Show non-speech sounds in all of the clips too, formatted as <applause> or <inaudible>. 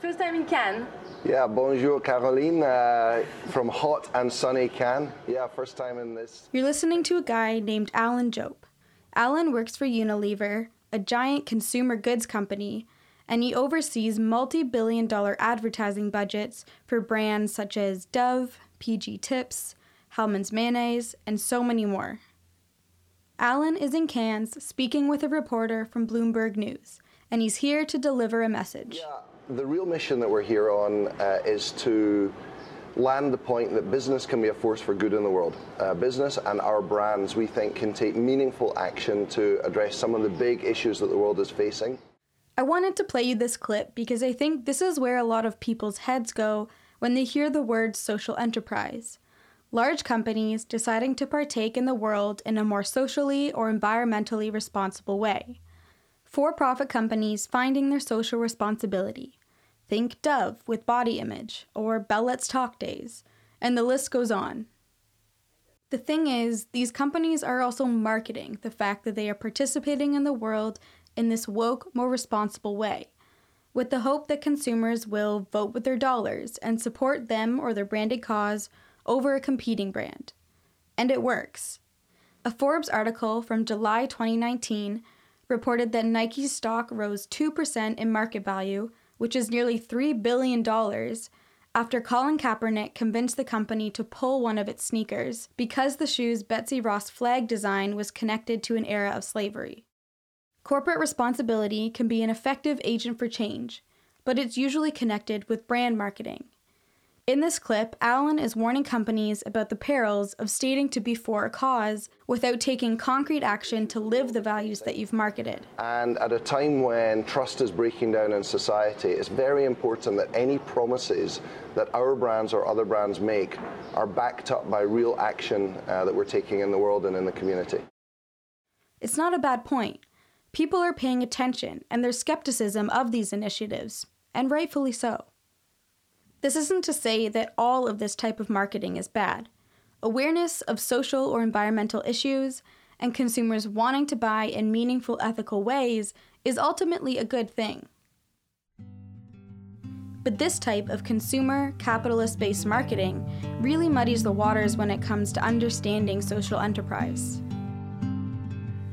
First time in Cannes. Yeah, bonjour Caroline uh, from hot and sunny Cannes. Yeah, first time in this. You're listening to a guy named Alan Jope. Alan works for Unilever, a giant consumer goods company, and he oversees multi billion dollar advertising budgets for brands such as Dove, PG Tips, Hellmann's Mayonnaise, and so many more. Alan is in Cannes speaking with a reporter from Bloomberg News, and he's here to deliver a message. Yeah the real mission that we're here on uh, is to land the point that business can be a force for good in the world. Uh, business and our brands, we think, can take meaningful action to address some of the big issues that the world is facing. I wanted to play you this clip because I think this is where a lot of people's heads go when they hear the word social enterprise. Large companies deciding to partake in the world in a more socially or environmentally responsible way for profit companies finding their social responsibility. Think Dove with Body Image, or Bell Let's Talk Days, and the list goes on. The thing is, these companies are also marketing the fact that they are participating in the world in this woke, more responsible way, with the hope that consumers will vote with their dollars and support them or their branded cause over a competing brand. And it works. A Forbes article from July 2019 reported that Nike's stock rose 2% in market value, which is nearly $3 billion, after Colin Kaepernick convinced the company to pull one of its sneakers because the shoe's Betsy Ross flag design was connected to an era of slavery. Corporate responsibility can be an effective agent for change, but it's usually connected with brand marketing. In this clip, Alan is warning companies about the perils of stating to be for a cause without taking concrete action to live the values that you've marketed. And at a time when trust is breaking down in society, it's very important that any promises that our brands or other brands make are backed up by real action uh, that we're taking in the world and in the community. It's not a bad point. People are paying attention and there's skepticism of these initiatives, and rightfully so. This isn't to say that all of this type of marketing is bad. Awareness of social or environmental issues and consumers wanting to buy in meaningful ethical ways is ultimately a good thing. But this type of consumer, capitalist based marketing really muddies the waters when it comes to understanding social enterprise.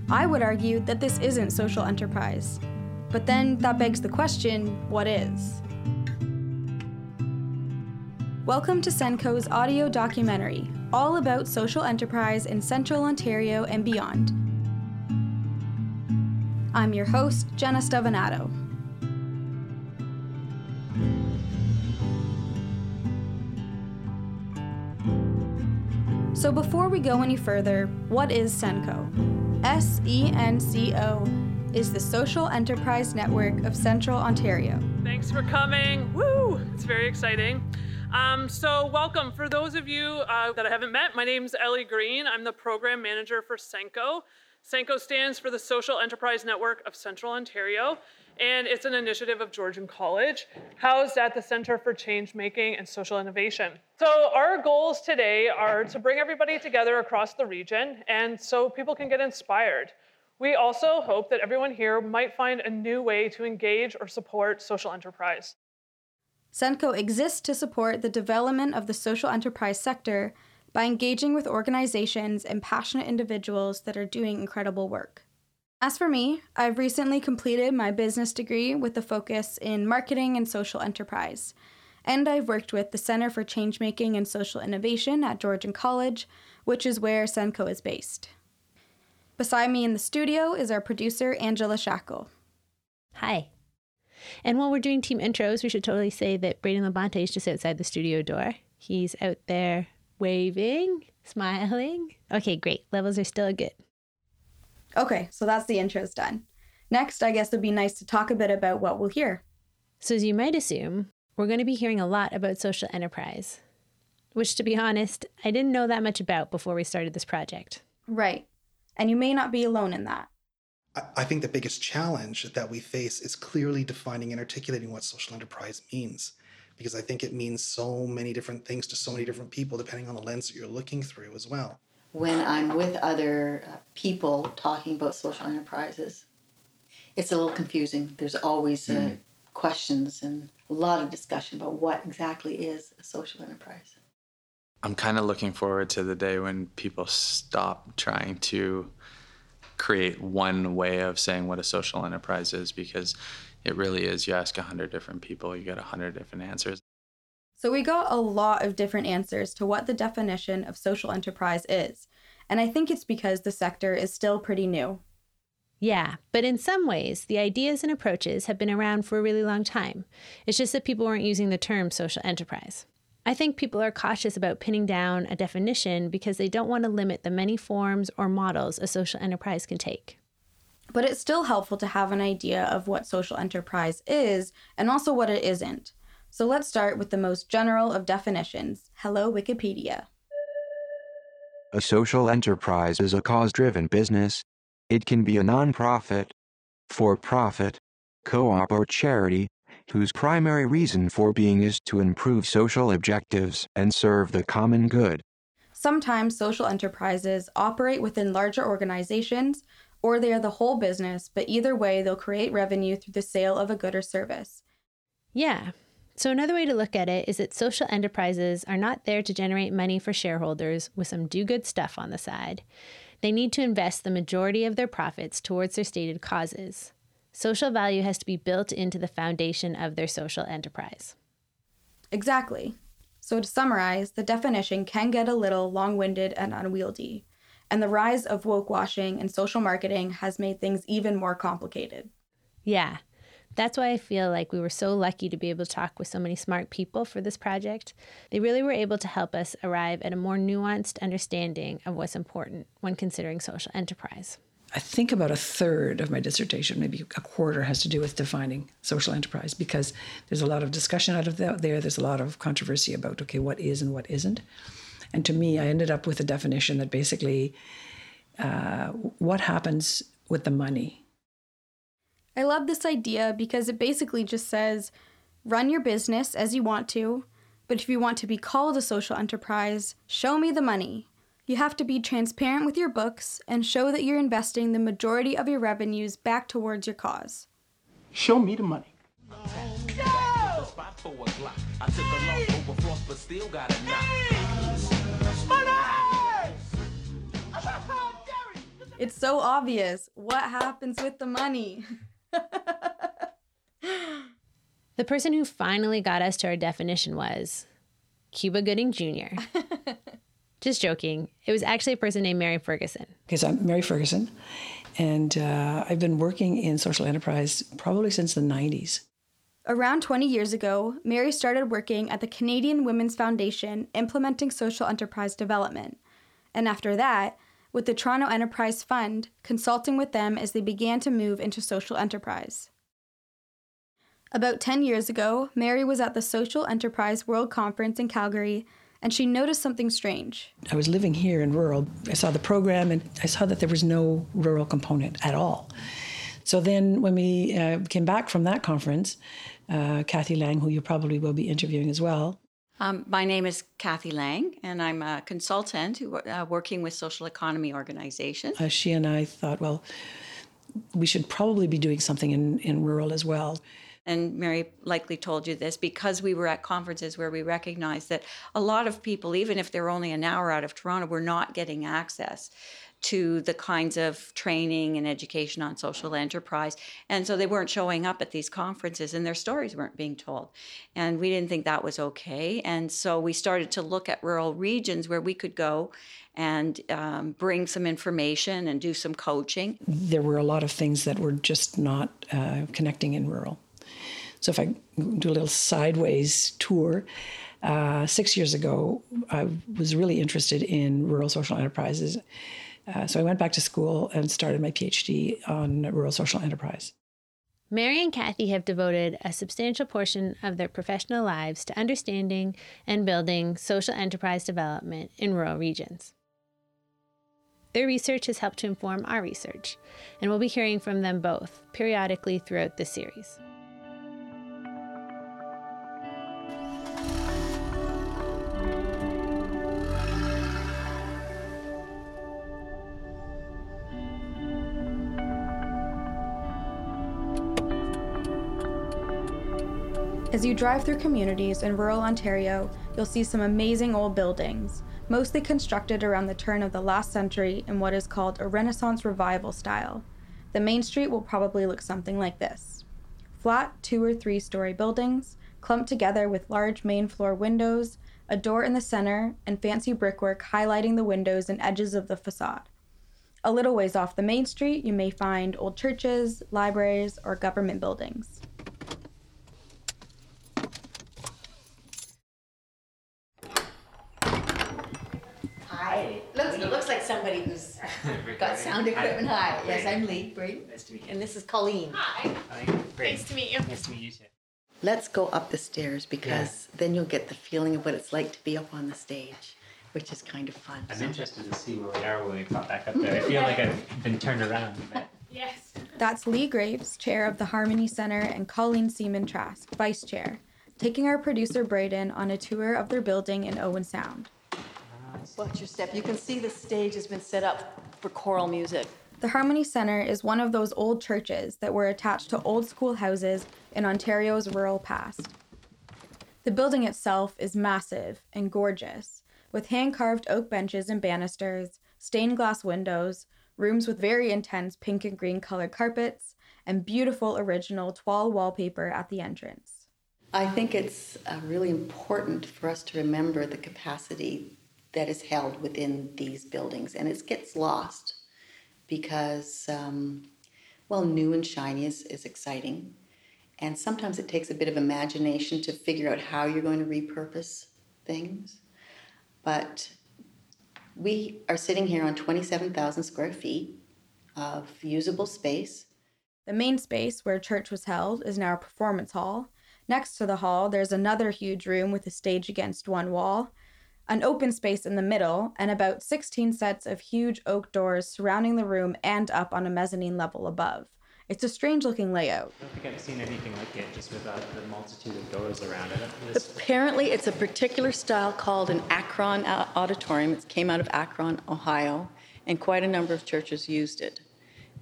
I would argue that this isn't social enterprise. But then that begs the question what is? Welcome to Senco's audio documentary, all about social enterprise in central Ontario and beyond. I'm your host, Jenna Stovanato. So before we go any further, what is Senco? S E N C O is the social enterprise network of Central Ontario. Thanks for coming. Woo! It's very exciting. Um, so welcome. For those of you uh, that I haven't met, my name is Ellie Green. I'm the program manager for Senco. Senco stands for the Social Enterprise Network of Central Ontario, and it's an initiative of Georgian College, housed at the Center for Change Making and Social Innovation. So our goals today are to bring everybody together across the region, and so people can get inspired. We also hope that everyone here might find a new way to engage or support social enterprise. Senco exists to support the development of the social enterprise sector by engaging with organizations and passionate individuals that are doing incredible work. As for me, I've recently completed my business degree with a focus in marketing and social enterprise, and I've worked with the Center for Changemaking and Social Innovation at Georgian College, which is where Senco is based. Beside me in the studio is our producer, Angela Shackle. Hi. And while we're doing team intros, we should totally say that Braden Labonte is just outside the studio door. He's out there waving, smiling. Okay, great. Levels are still good. Okay, so that's the intros done. Next, I guess it'd be nice to talk a bit about what we'll hear. So, as you might assume, we're going to be hearing a lot about social enterprise, which, to be honest, I didn't know that much about before we started this project. Right. And you may not be alone in that. I think the biggest challenge that we face is clearly defining and articulating what social enterprise means. Because I think it means so many different things to so many different people, depending on the lens that you're looking through as well. When I'm with other uh, people talking about social enterprises, it's a little confusing. There's always a, mm. questions and a lot of discussion about what exactly is a social enterprise. I'm kind of looking forward to the day when people stop trying to create one way of saying what a social enterprise is because it really is you ask 100 different people you get 100 different answers so we got a lot of different answers to what the definition of social enterprise is and i think it's because the sector is still pretty new yeah, but in some ways, the ideas and approaches have been around for a really long time. It's just that people weren't using the term social enterprise. I think people are cautious about pinning down a definition because they don't want to limit the many forms or models a social enterprise can take. But it's still helpful to have an idea of what social enterprise is and also what it isn't. So let's start with the most general of definitions. Hello, Wikipedia. A social enterprise is a cause driven business. It can be a nonprofit, for profit, co op, or charity, whose primary reason for being is to improve social objectives and serve the common good. Sometimes social enterprises operate within larger organizations, or they are the whole business, but either way, they'll create revenue through the sale of a good or service. Yeah. So, another way to look at it is that social enterprises are not there to generate money for shareholders with some do good stuff on the side. They need to invest the majority of their profits towards their stated causes. Social value has to be built into the foundation of their social enterprise. Exactly. So, to summarize, the definition can get a little long winded and unwieldy, and the rise of woke washing and social marketing has made things even more complicated. Yeah, that's why I feel like we were so lucky to be able to talk with so many smart people for this project. They really were able to help us arrive at a more nuanced understanding of what's important when considering social enterprise. I think about a third of my dissertation, maybe a quarter, has to do with defining social enterprise because there's a lot of discussion out of there. There's a lot of controversy about okay, what is and what isn't. And to me, I ended up with a definition that basically uh, what happens with the money. I love this idea because it basically just says run your business as you want to, but if you want to be called a social enterprise, show me the money. You have to be transparent with your books and show that you're investing the majority of your revenues back towards your cause. Show me the money. It's so obvious. What happens with the money? <laughs> the person who finally got us to our definition was Cuba Gooding Jr. <laughs> Just joking. It was actually a person named Mary Ferguson. Because I'm Mary Ferguson, and uh, I've been working in social enterprise probably since the 90s. Around 20 years ago, Mary started working at the Canadian Women's Foundation implementing social enterprise development. And after that, with the Toronto Enterprise Fund, consulting with them as they began to move into social enterprise. About 10 years ago, Mary was at the Social Enterprise World Conference in Calgary and she noticed something strange. I was living here in rural. I saw the program and I saw that there was no rural component at all. So then, when we uh, came back from that conference, uh, Kathy Lang, who you probably will be interviewing as well. Um, my name is Kathy Lang, and I'm a consultant who, uh, working with social economy organizations. Uh, she and I thought, well, we should probably be doing something in, in rural as well and Mary likely told you this, because we were at conferences where we recognized that a lot of people, even if they're only an hour out of Toronto, were not getting access to the kinds of training and education on social enterprise. And so they weren't showing up at these conferences and their stories weren't being told. And we didn't think that was okay. And so we started to look at rural regions where we could go and um, bring some information and do some coaching. There were a lot of things that were just not uh, connecting in rural. So if I do a little sideways tour, uh, six years ago, I was really interested in rural social enterprises. Uh, so I went back to school and started my PhD on rural social enterprise. Mary and Kathy have devoted a substantial portion of their professional lives to understanding and building social enterprise development in rural regions. Their research has helped to inform our research, and we'll be hearing from them both periodically throughout the series. As you drive through communities in rural Ontario, you'll see some amazing old buildings, mostly constructed around the turn of the last century in what is called a Renaissance revival style. The main street will probably look something like this flat two or three story buildings, clumped together with large main floor windows, a door in the center, and fancy brickwork highlighting the windows and edges of the facade. A little ways off the main street, you may find old churches, libraries, or government buildings. Hi. Looks, it looks like somebody who's got sound equipment. Hi. Yes, I'm Lee Brady. Nice to meet you. And this is Colleen. Hi. Great. Nice to meet you. Nice to meet you too. Let's go up the stairs because then you'll get the feeling of what it's like to be up on the stage, which is kind of fun. I'm So- interested to see where we are when we pop back up there. I feel like I've been turned around. But <laughs> Yes. That's Lee Graves, chair of the Harmony Center, and Colleen Seaman Trask, vice chair, taking our producer Braden on a tour of their building in Owen Sound. Watch your step. You can see the stage has been set up for choral music. The Harmony Center is one of those old churches that were attached to old school houses in Ontario's rural past. The building itself is massive and gorgeous, with hand carved oak benches and banisters, stained glass windows, rooms with very intense pink and green colored carpets, and beautiful original toile wallpaper at the entrance. I think it's uh, really important for us to remember the capacity that is held within these buildings, and it gets lost because, um, well, new and shiny is, is exciting, and sometimes it takes a bit of imagination to figure out how you're going to repurpose things. But we are sitting here on 27,000 square feet of usable space. The main space where church was held is now a performance hall. Next to the hall, there's another huge room with a stage against one wall, an open space in the middle, and about 16 sets of huge oak doors surrounding the room and up on a mezzanine level above. It's a strange looking layout. I don't think I've seen anything like it, just with uh, the multitude of doors around it. This, Apparently, it's a particular style called an Akron auditorium. It came out of Akron, Ohio, and quite a number of churches used it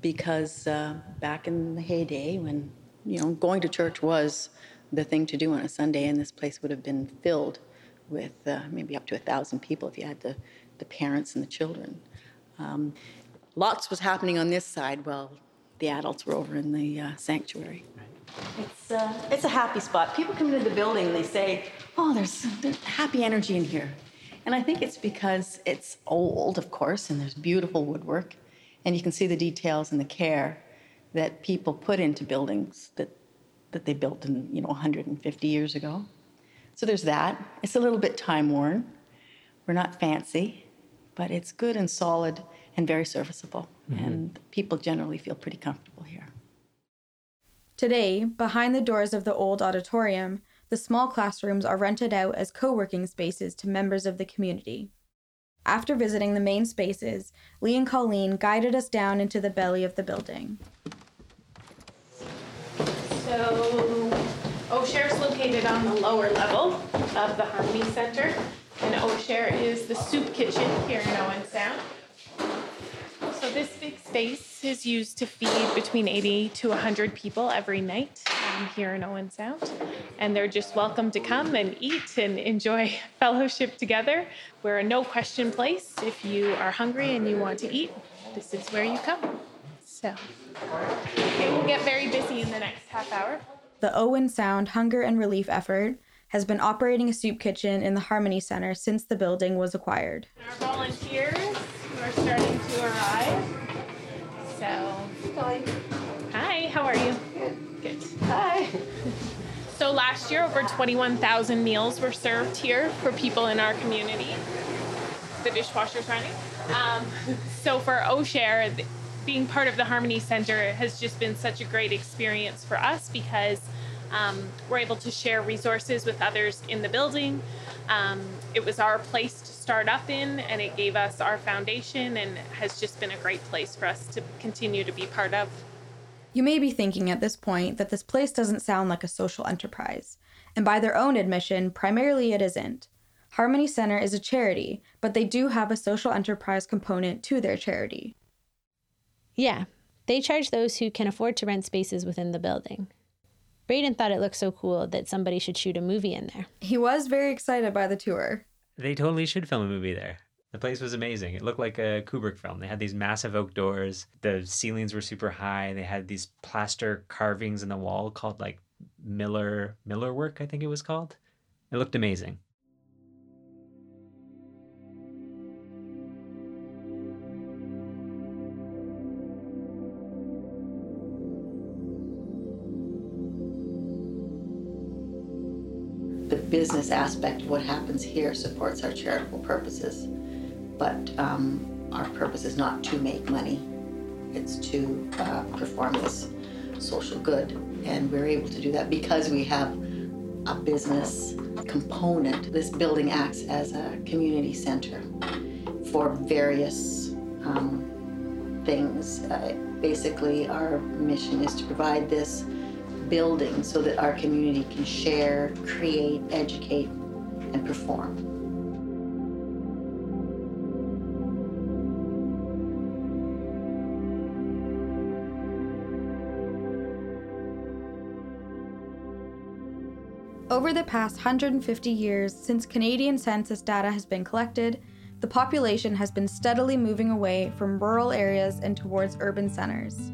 because uh, back in the heyday, when you know going to church was the thing to do on a Sunday, and this place would have been filled with uh, maybe up to a thousand people if you had the, the parents and the children. Um, lots was happening on this side while the adults were over in the uh, sanctuary. It's, uh, it's a happy spot. People come into the building and they say, oh, there's, there's happy energy in here. And I think it's because it's old, of course, and there's beautiful woodwork, and you can see the details and the care that people put into buildings that, that they built in, you know, 150 years ago. So there's that. It's a little bit time worn. We're not fancy, but it's good and solid and very serviceable. Mm-hmm. And people generally feel pretty comfortable here. Today, behind the doors of the old auditorium, the small classrooms are rented out as co working spaces to members of the community. After visiting the main spaces, Lee and Colleen guided us down into the belly of the building. So, OSHaRE is located on the lower level of the Harmony Center, and OSHaRE is the soup kitchen here in Owen Sound. So this big space is used to feed between 80 to 100 people every night um, here in Owen Sound, and they're just welcome to come and eat and enjoy <laughs> fellowship together. We're a no question place. If you are hungry and you want to eat, this is where you come. So, it will get very busy in the next half hour. The Owen Sound Hunger and Relief Effort has been operating a soup kitchen in the Harmony Center since the building was acquired. Our volunteers are starting to arrive. So, hi, how are you? Good. Good. Hi. So last year, over 21,000 meals were served here for people in our community. The dishwasher's running. Um, <laughs> so for OSHaRE, th- being part of the Harmony Center has just been such a great experience for us because um, we're able to share resources with others in the building. Um, it was our place to start up in, and it gave us our foundation, and has just been a great place for us to continue to be part of. You may be thinking at this point that this place doesn't sound like a social enterprise, and by their own admission, primarily it isn't. Harmony Center is a charity, but they do have a social enterprise component to their charity. Yeah, they charge those who can afford to rent spaces within the building. Braden thought it looked so cool that somebody should shoot a movie in there. He was very excited by the tour. They totally should film a movie there. The place was amazing. It looked like a Kubrick film. They had these massive oak doors. The ceilings were super high. They had these plaster carvings in the wall called like Miller Miller work, I think it was called. It looked amazing. Business aspect of what happens here supports our charitable purposes, but um, our purpose is not to make money. It's to uh, perform this social good, and we're able to do that because we have a business component. This building acts as a community center for various um, things. Uh, basically, our mission is to provide this building so that our community can share, create, educate, and perform. Over the past 150 years since Canadian census data has been collected, the population has been steadily moving away from rural areas and towards urban centers.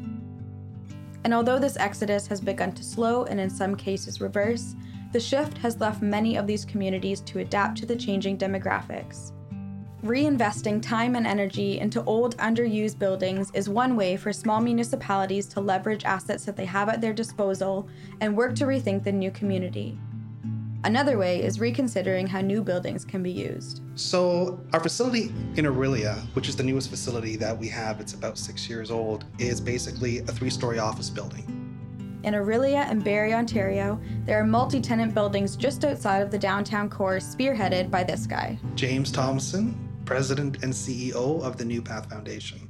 And although this exodus has begun to slow and in some cases reverse, the shift has left many of these communities to adapt to the changing demographics. Reinvesting time and energy into old, underused buildings is one way for small municipalities to leverage assets that they have at their disposal and work to rethink the new community. Another way is reconsidering how new buildings can be used. So, our facility in Orillia, which is the newest facility that we have, it's about six years old, is basically a three story office building. In Orillia and Barrie, Ontario, there are multi tenant buildings just outside of the downtown core, spearheaded by this guy James Thompson, President and CEO of the New Path Foundation.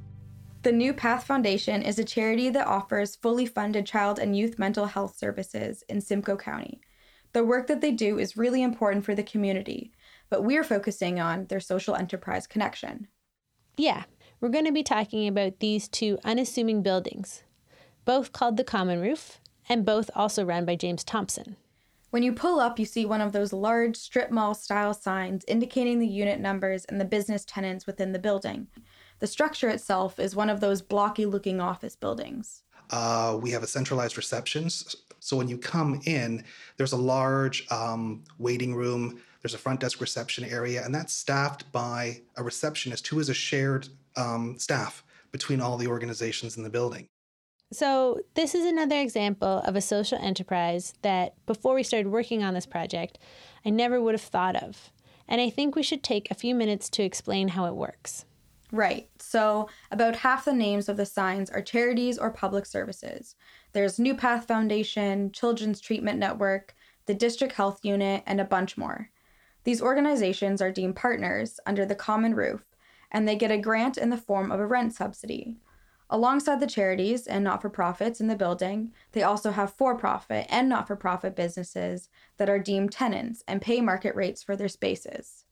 The New Path Foundation is a charity that offers fully funded child and youth mental health services in Simcoe County. The work that they do is really important for the community, but we're focusing on their social enterprise connection. Yeah, we're going to be talking about these two unassuming buildings, both called the Common Roof, and both also run by James Thompson. When you pull up, you see one of those large strip mall style signs indicating the unit numbers and the business tenants within the building. The structure itself is one of those blocky looking office buildings. Uh, we have a centralized reception. So when you come in, there's a large um, waiting room, there's a front desk reception area, and that's staffed by a receptionist who is a shared um, staff between all the organizations in the building. So, this is another example of a social enterprise that, before we started working on this project, I never would have thought of. And I think we should take a few minutes to explain how it works. Right. So, about half the names of the signs are charities or public services. There's New Path Foundation, Children's Treatment Network, the District Health Unit, and a bunch more. These organizations are deemed partners under the Common Roof, and they get a grant in the form of a rent subsidy. Alongside the charities and not for profits in the building, they also have for profit and not for profit businesses that are deemed tenants and pay market rates for their spaces.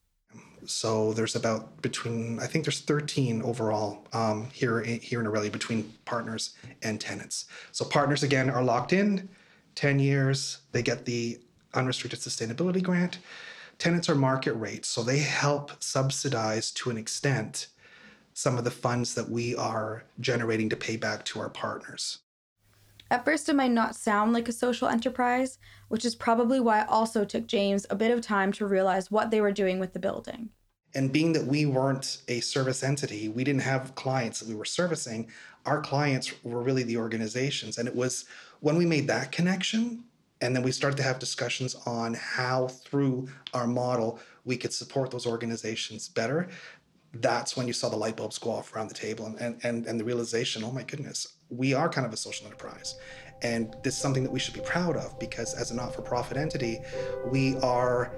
So there's about between I think there's 13 overall um, here here in Orillia between partners and tenants. So partners again are locked in, 10 years. They get the unrestricted sustainability grant. Tenants are market rates, so they help subsidize to an extent some of the funds that we are generating to pay back to our partners. At first, it might not sound like a social enterprise, which is probably why it also took James a bit of time to realize what they were doing with the building. And being that we weren't a service entity, we didn't have clients that we were servicing, our clients were really the organizations. And it was when we made that connection, and then we started to have discussions on how, through our model, we could support those organizations better that's when you saw the light bulbs go off around the table and, and, and the realization oh my goodness we are kind of a social enterprise. And this is something that we should be proud of because as a not-for-profit entity we are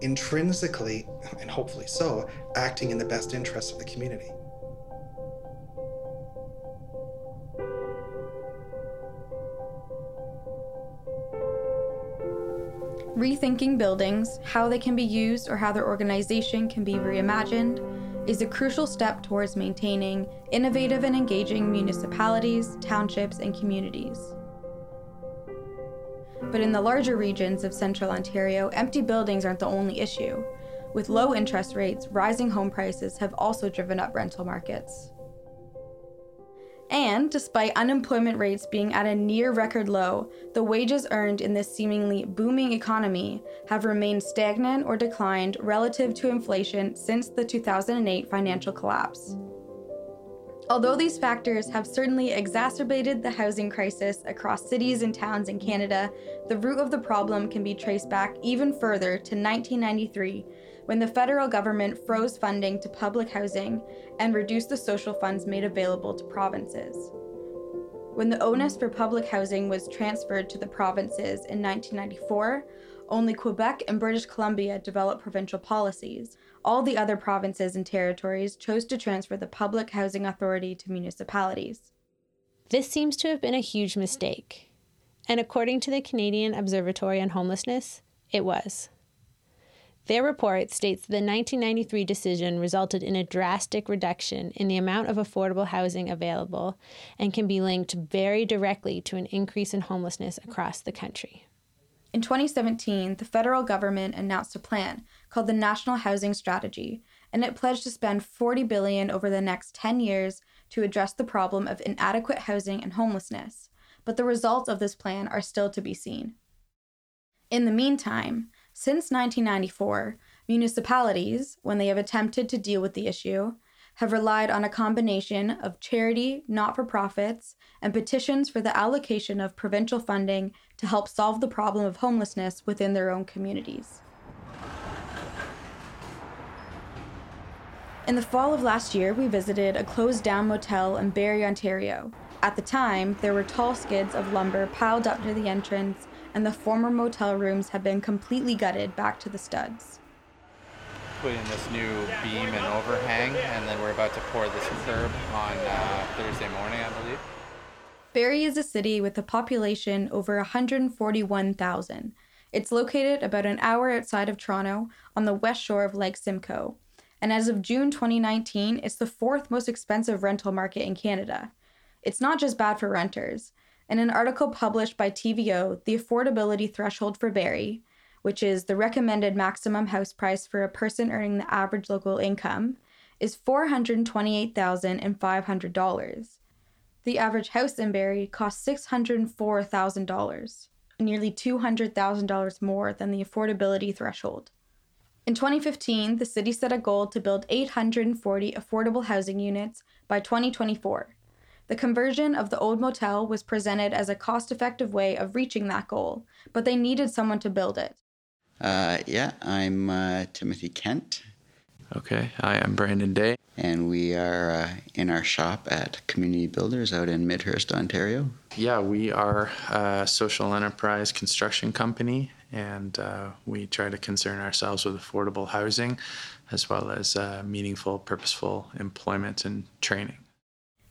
intrinsically and hopefully so acting in the best interest of the community. Rethinking buildings, how they can be used, or how their organization can be reimagined is a crucial step towards maintaining innovative and engaging municipalities, townships, and communities. But in the larger regions of central Ontario, empty buildings aren't the only issue. With low interest rates, rising home prices have also driven up rental markets. And despite unemployment rates being at a near record low, the wages earned in this seemingly booming economy have remained stagnant or declined relative to inflation since the 2008 financial collapse. Although these factors have certainly exacerbated the housing crisis across cities and towns in Canada, the root of the problem can be traced back even further to 1993 when the federal government froze funding to public housing and reduced the social funds made available to provinces. When the onus for public housing was transferred to the provinces in 1994, only Quebec and British Columbia developed provincial policies. All the other provinces and territories chose to transfer the public housing authority to municipalities. This seems to have been a huge mistake. And according to the Canadian Observatory on Homelessness, it was. Their report states the 1993 decision resulted in a drastic reduction in the amount of affordable housing available and can be linked very directly to an increase in homelessness across the country. In 2017, the federal government announced a plan called the National Housing Strategy, and it pledged to spend 40 billion over the next 10 years to address the problem of inadequate housing and homelessness. But the results of this plan are still to be seen. In the meantime, since 1994, municipalities, when they have attempted to deal with the issue, have relied on a combination of charity, not for profits, and petitions for the allocation of provincial funding to help solve the problem of homelessness within their own communities. In the fall of last year, we visited a closed down motel in Barrie, Ontario. At the time, there were tall skids of lumber piled up near the entrance and the former motel rooms have been completely gutted back to the studs. Put in this new beam and overhang, and then we're about to pour this curb on uh, Thursday morning, I believe. Barrie is a city with a population over 141,000. It's located about an hour outside of Toronto on the west shore of Lake Simcoe. And as of June 2019, it's the fourth most expensive rental market in Canada. It's not just bad for renters. In an article published by TVO, the affordability threshold for Barrie, which is the recommended maximum house price for a person earning the average local income, is $428,500. The average house in Barrie costs $604,000, nearly $200,000 more than the affordability threshold. In 2015, the city set a goal to build 840 affordable housing units by 2024. The conversion of the old motel was presented as a cost effective way of reaching that goal, but they needed someone to build it. Uh, yeah, I'm uh, Timothy Kent. Okay, hi, I'm Brandon Day. And we are uh, in our shop at Community Builders out in Midhurst, Ontario. Yeah, we are a social enterprise construction company, and uh, we try to concern ourselves with affordable housing as well as uh, meaningful, purposeful employment and training.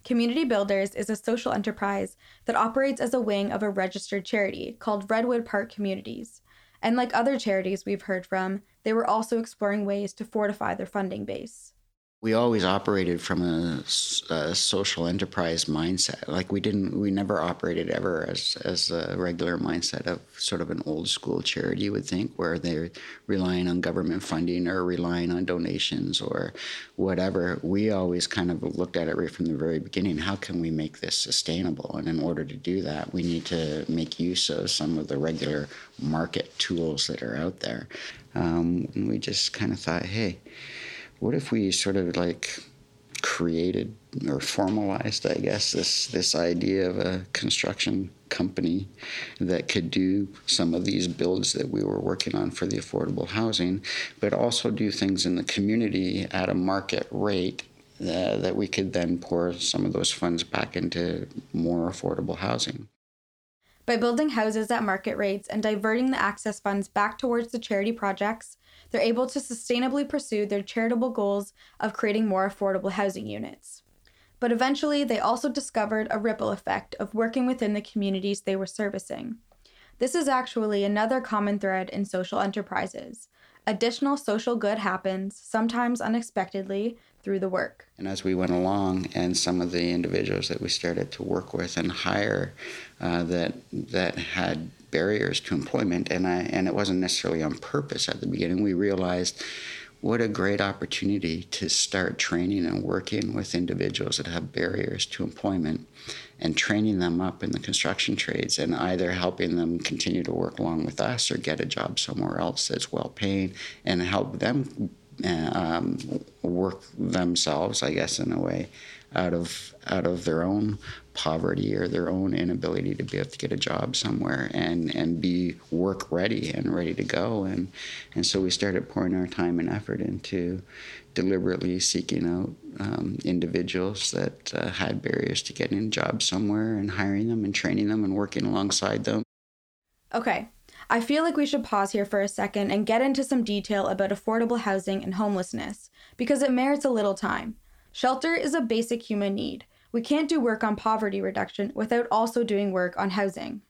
Community Builders is a social enterprise that operates as a wing of a registered charity called Redwood Park Communities. And like other charities we've heard from, they were also exploring ways to fortify their funding base we always operated from a, a, social enterprise mindset. Like we didn't, we never operated ever as as a regular mindset of sort of an old school charity. Would think where they're relying on government funding or relying on donations or whatever. We always kind of looked at it right from the very beginning. How can we make this sustainable? And in order to do that, we need to make use of some of the regular market tools that are out there. Um, and we just kind of thought, hey what if we sort of like created or formalized, I guess, this this idea of a construction company that could do some of these builds that we were working on for the affordable housing, but also do things in the community at a market rate uh, that we could then pour some of those funds back into more affordable housing. By building houses at market rates and diverting the access funds back towards the charity projects, they're able to sustainably pursue their charitable goals of creating more affordable housing units. But eventually, they also discovered a ripple effect of working within the communities they were servicing. This is actually another common thread in social enterprises. Additional social good happens, sometimes unexpectedly, through the work. And as we went along, and some of the individuals that we started to work with and hire uh, that that had barriers to employment, and I and it wasn't necessarily on purpose at the beginning. We realized what a great opportunity to start training and working with individuals that have barriers to employment and training them up in the construction trades and either helping them continue to work along with us or get a job somewhere else that's well paying and help them uh, um, work themselves, I guess, in a way, out of out of their own poverty or their own inability to be able to get a job somewhere and and be work ready and ready to go and and so we started pouring our time and effort into deliberately seeking out um, individuals that uh, had barriers to getting a job somewhere and hiring them and training them and working alongside them. Okay, I feel like we should pause here for a second and get into some detail about affordable housing and homelessness because it merits a little time. Shelter is a basic human need. We can't do work on poverty reduction without also doing work on housing.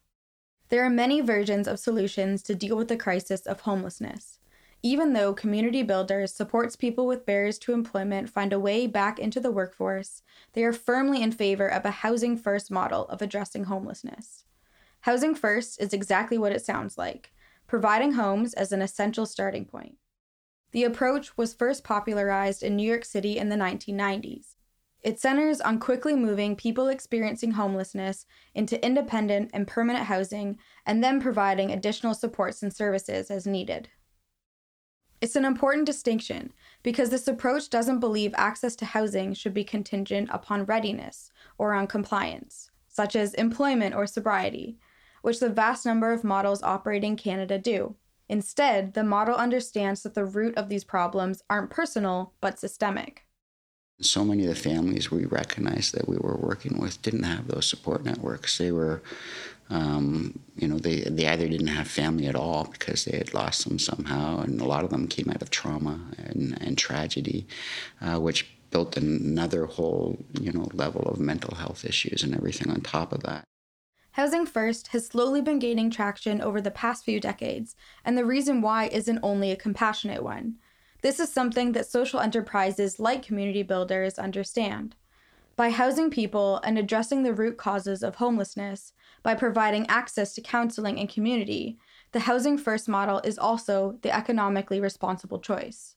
There are many versions of solutions to deal with the crisis of homelessness. Even though Community Builders supports people with barriers to employment find a way back into the workforce, they are firmly in favor of a housing first model of addressing homelessness. Housing first is exactly what it sounds like, providing homes as an essential starting point. The approach was first popularized in New York City in the 1990s. It centers on quickly moving people experiencing homelessness into independent and permanent housing and then providing additional supports and services as needed. It's an important distinction because this approach doesn't believe access to housing should be contingent upon readiness or on compliance, such as employment or sobriety, which the vast number of models operating Canada do. Instead, the model understands that the root of these problems aren't personal, but systemic. So many of the families we recognized that we were working with didn't have those support networks. They were, um, you know, they, they either didn't have family at all because they had lost them somehow, and a lot of them came out of trauma and, and tragedy, uh, which built another whole, you know, level of mental health issues and everything on top of that. Housing First has slowly been gaining traction over the past few decades, and the reason why isn't only a compassionate one. This is something that social enterprises like community builders understand. By housing people and addressing the root causes of homelessness, by providing access to counseling and community, the Housing First model is also the economically responsible choice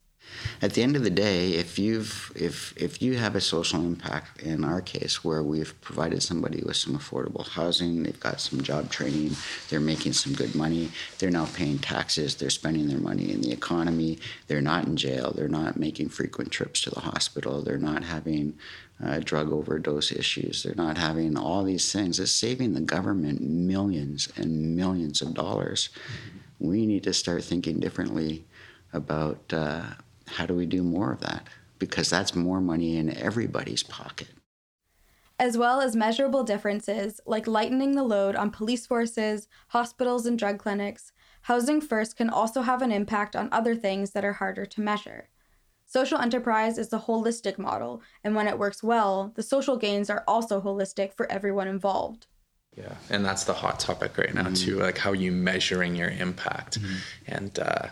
at the end of the day, if you've if if you have a social impact, in our case, where we've provided somebody with some affordable housing, they've got some job training, they're making some good money, they're now paying taxes, they're spending their money in the economy, they're not in jail, they're not making frequent trips to the hospital, they're not having uh, drug overdose issues, they're not having all these things. It's saving the government millions and millions of dollars. Mm-hmm. We need to start thinking differently about. Uh, how do we do more of that? Because that's more money in everybody's pocket. As well as measurable differences like lightening the load on police forces, hospitals, and drug clinics, Housing First can also have an impact on other things that are harder to measure. Social enterprise is a holistic model, and when it works well, the social gains are also holistic for everyone involved. Yeah, and that's the hot topic right now mm-hmm. too, like how are you measuring your impact, mm-hmm. and uh,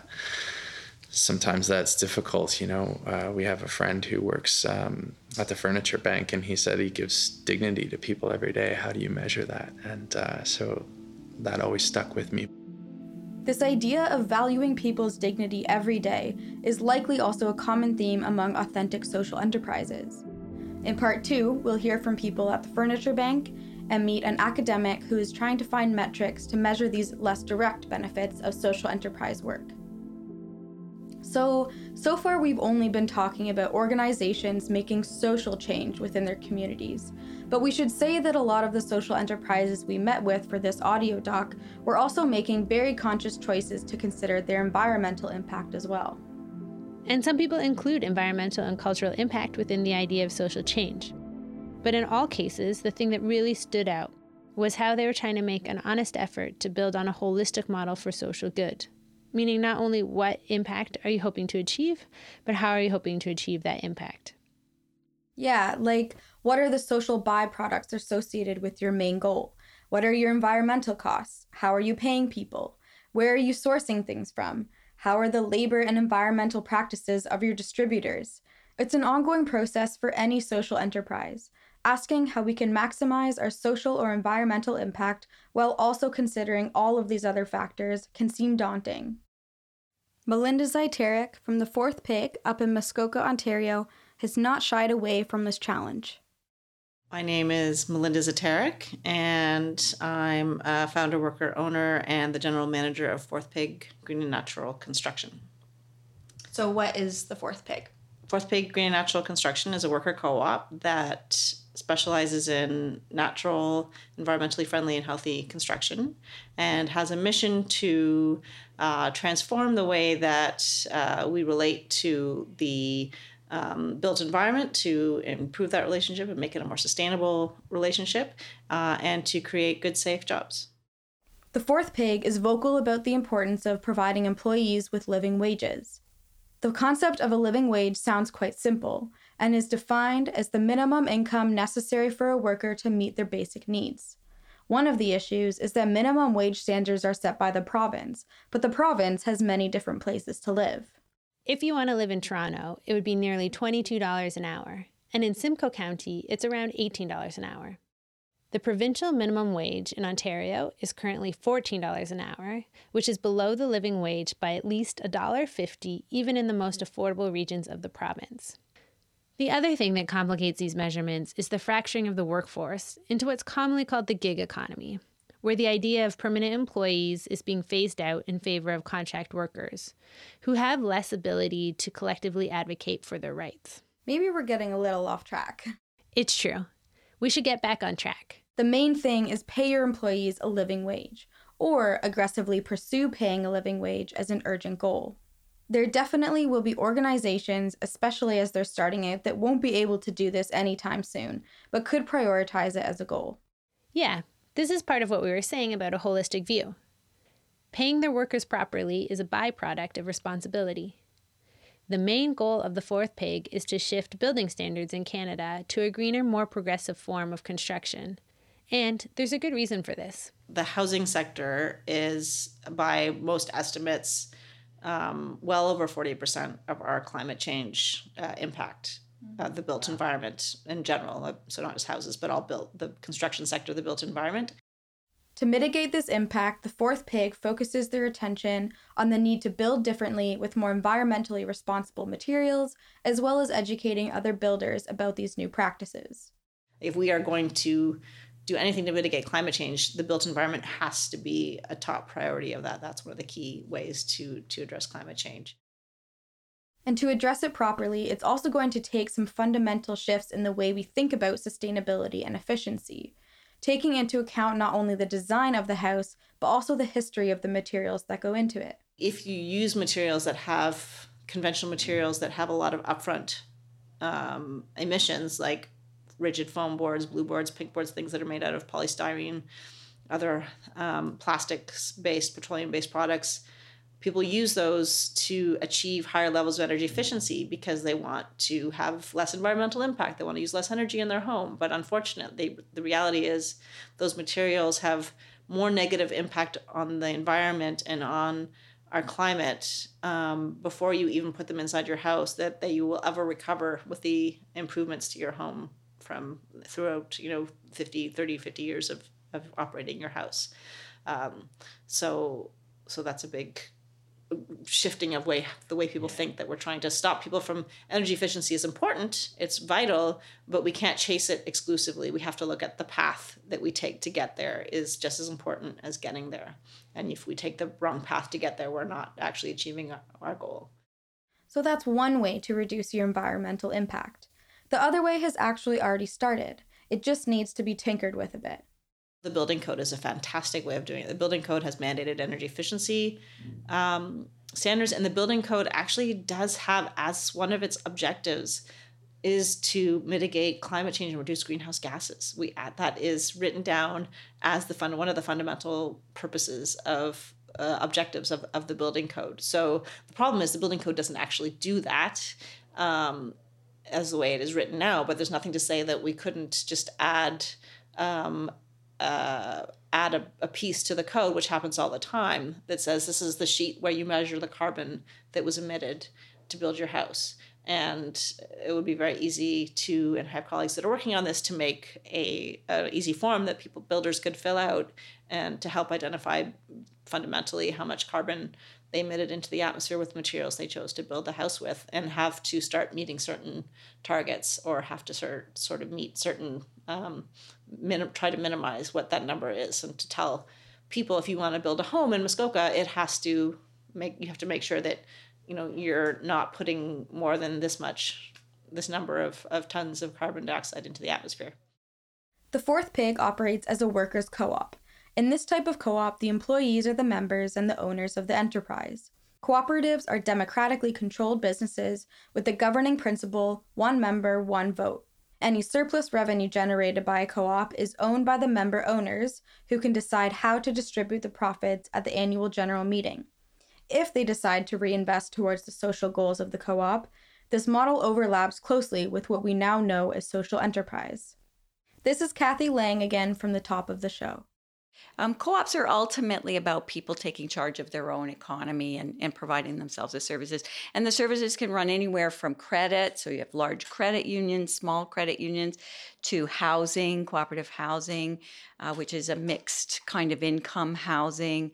sometimes that's difficult. You know, uh, we have a friend who works um, at the furniture bank, and he said he gives dignity to people every day. How do you measure that? And uh, so that always stuck with me. This idea of valuing people's dignity every day is likely also a common theme among authentic social enterprises. In part two, we'll hear from people at the furniture bank and meet an academic who is trying to find metrics to measure these less direct benefits of social enterprise work. So, so far we've only been talking about organizations making social change within their communities. But we should say that a lot of the social enterprises we met with for this audio doc were also making very conscious choices to consider their environmental impact as well. And some people include environmental and cultural impact within the idea of social change. But in all cases, the thing that really stood out was how they were trying to make an honest effort to build on a holistic model for social good meaning not only what impact are you hoping to achieve, but how are you hoping to achieve that impact? Yeah, like what are the social byproducts associated with your main goal? What are your environmental costs? How are you paying people? Where are you sourcing things from? How are the labor and environmental practices of your distributors? It's an ongoing process for any social enterprise. Asking how we can maximize our social or environmental impact while also considering all of these other factors can seem daunting. Melinda Zeitaric from the Fourth Pig up in Muskoka, Ontario, has not shied away from this challenge. My name is Melinda Zetarek, and I'm a founder, worker, owner, and the general manager of Fourth Pig Green and Natural Construction. So, what is the Fourth Pig? Fourth Pig Green Natural Construction is a worker co op that specializes in natural, environmentally friendly, and healthy construction and has a mission to uh, transform the way that uh, we relate to the um, built environment to improve that relationship and make it a more sustainable relationship uh, and to create good, safe jobs. The fourth pig is vocal about the importance of providing employees with living wages. The concept of a living wage sounds quite simple and is defined as the minimum income necessary for a worker to meet their basic needs. One of the issues is that minimum wage standards are set by the province, but the province has many different places to live. If you want to live in Toronto, it would be nearly $22 an hour, and in Simcoe County, it's around $18 an hour. The provincial minimum wage in Ontario is currently $14 an hour, which is below the living wage by at least $1.50 even in the most affordable regions of the province. The other thing that complicates these measurements is the fracturing of the workforce into what's commonly called the gig economy, where the idea of permanent employees is being phased out in favor of contract workers, who have less ability to collectively advocate for their rights. Maybe we're getting a little off track. It's true. We should get back on track. The main thing is pay your employees a living wage, or aggressively pursue paying a living wage as an urgent goal. There definitely will be organizations, especially as they're starting out, that won't be able to do this anytime soon, but could prioritize it as a goal. Yeah, this is part of what we were saying about a holistic view. Paying their workers properly is a byproduct of responsibility. The main goal of the fourth pig is to shift building standards in Canada to a greener, more progressive form of construction. And there's a good reason for this. The housing sector is, by most estimates, um, well over 40% of our climate change uh, impact uh, the built environment in general. So not just houses, but all built the construction sector, the built environment. To mitigate this impact, the fourth pig focuses their attention on the need to build differently with more environmentally responsible materials, as well as educating other builders about these new practices. If we are going to do anything to mitigate climate change, the built environment has to be a top priority of that. That's one of the key ways to, to address climate change. And to address it properly, it's also going to take some fundamental shifts in the way we think about sustainability and efficiency, taking into account not only the design of the house, but also the history of the materials that go into it. If you use materials that have conventional materials that have a lot of upfront um, emissions, like rigid foam boards, blue boards, pink boards, things that are made out of polystyrene, other um, plastics based, petroleum based products, people use those to achieve higher levels of energy efficiency because they want to have less environmental impact. They want to use less energy in their home. But unfortunately, the reality is those materials have more negative impact on the environment and on our climate um, before you even put them inside your house that, that you will ever recover with the improvements to your home from throughout you know 50 30 50 years of, of operating your house um, so so that's a big shifting of way the way people think that we're trying to stop people from energy efficiency is important it's vital but we can't chase it exclusively. We have to look at the path that we take to get there is just as important as getting there. And if we take the wrong path to get there we're not actually achieving our goal. So that's one way to reduce your environmental impact. The other way has actually already started. It just needs to be tinkered with a bit the building code is a fantastic way of doing it. The building code has mandated energy efficiency um, standards, and the building code actually does have as one of its objectives is to mitigate climate change and reduce greenhouse gases. We that is written down as the one of the fundamental purposes of uh, objectives of, of the building code. So the problem is the building code doesn't actually do that. Um, as the way it is written now, but there's nothing to say that we couldn't just add um, uh, add a, a piece to the code, which happens all the time, that says this is the sheet where you measure the carbon that was emitted to build your house. and it would be very easy to and have colleagues that are working on this to make a, a easy form that people builders could fill out and to help identify fundamentally how much carbon they emitted into the atmosphere with materials they chose to build the house with and have to start meeting certain targets or have to sort, sort of meet certain um, minim, try to minimize what that number is and to tell people if you want to build a home in muskoka it has to make you have to make sure that you know you're not putting more than this much this number of, of tons of carbon dioxide into the atmosphere the fourth pig operates as a workers co-op in this type of co op, the employees are the members and the owners of the enterprise. Cooperatives are democratically controlled businesses with the governing principle one member, one vote. Any surplus revenue generated by a co op is owned by the member owners, who can decide how to distribute the profits at the annual general meeting. If they decide to reinvest towards the social goals of the co op, this model overlaps closely with what we now know as social enterprise. This is Kathy Lang again from the top of the show. Um, co ops are ultimately about people taking charge of their own economy and, and providing themselves with services. And the services can run anywhere from credit, so you have large credit unions, small credit unions, to housing, cooperative housing, uh, which is a mixed kind of income housing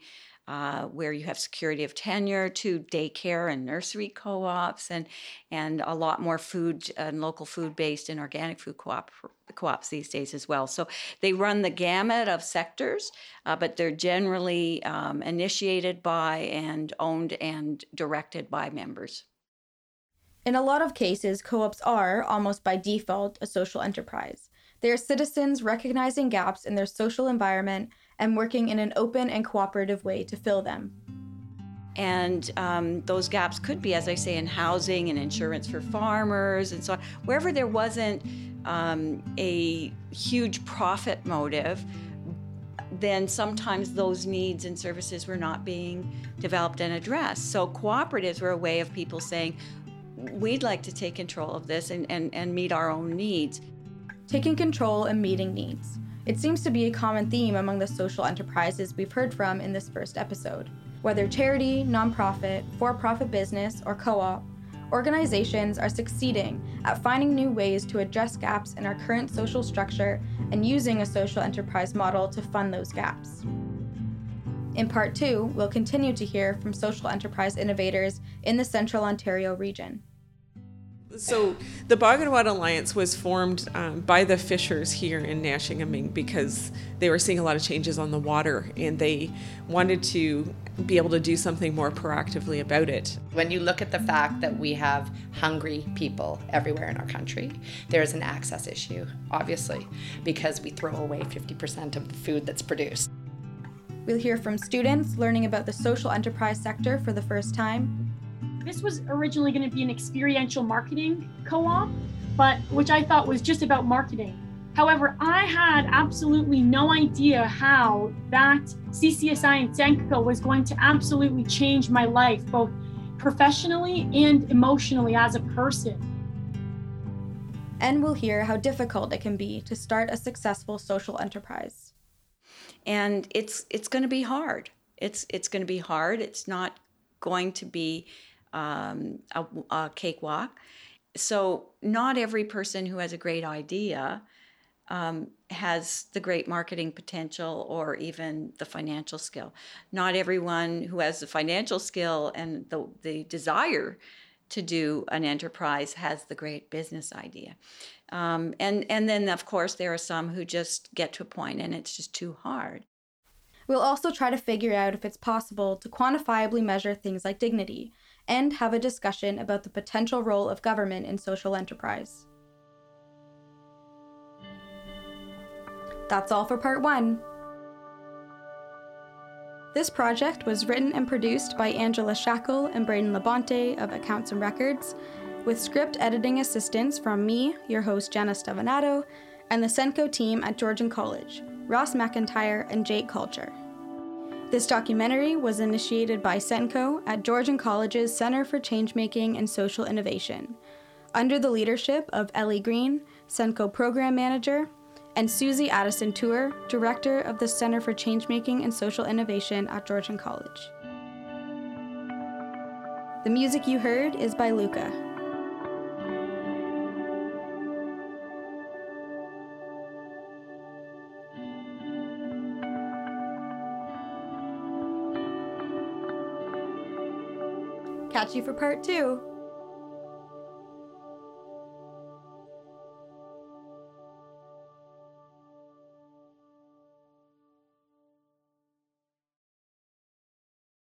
uh, where you have security of tenure to daycare and nursery co-ops and and a lot more food and local food based and organic food co-op co-ops these days as well. So they run the gamut of sectors uh, but they're generally um, initiated by and owned and directed by members. In a lot of cases co-ops are almost by default a social enterprise. They are citizens recognizing gaps in their social environment and working in an open and cooperative way to fill them. And um, those gaps could be, as I say, in housing and insurance for farmers and so on. Wherever there wasn't um, a huge profit motive, then sometimes those needs and services were not being developed and addressed. So cooperatives were a way of people saying, we'd like to take control of this and, and, and meet our own needs. Taking control and meeting needs. It seems to be a common theme among the social enterprises we've heard from in this first episode. Whether charity, nonprofit, for profit business, or co op, organizations are succeeding at finding new ways to address gaps in our current social structure and using a social enterprise model to fund those gaps. In part two, we'll continue to hear from social enterprise innovators in the Central Ontario region. So the Bagida'waad Alliance was formed um, by the fishers here in Neyaashiinigmiing because they were seeing a lot of changes on the water and they wanted to be able to do something more proactively about it. When you look at the fact that we have hungry people everywhere in our country, there's an access issue, obviously, because we throw away 50% of the food that's produced. We'll hear from students learning about the social enterprise sector for the first time this was originally going to be an experiential marketing co op, but which I thought was just about marketing. However, I had absolutely no idea how that CCSI and Senko was going to absolutely change my life, both professionally and emotionally as a person. And we'll hear how difficult it can be to start a successful social enterprise. And it's it's going to be hard. It's it's going to be hard. It's not going to be um, a, a cakewalk. So, not every person who has a great idea um, has the great marketing potential or even the financial skill. Not everyone who has the financial skill and the, the desire to do an enterprise has the great business idea. Um, and, and then, of course, there are some who just get to a point and it's just too hard. We'll also try to figure out if it's possible to quantifiably measure things like dignity, and have a discussion about the potential role of government in social enterprise. That's all for part one. This project was written and produced by Angela Shackle and Braden Labonte of Accounts and Records, with script editing assistance from me, your host Janice Stavanato, and the Senko team at Georgian College, Ross McIntyre and Jake Culture. This documentary was initiated by Senko at Georgian College's Center for Changemaking and Social Innovation, under the leadership of Ellie Green, Senko Program Manager, and Susie Addison Tour, Director of the Center for Changemaking and Social Innovation at Georgian College. The music you heard is by Luca. Catch you for part two.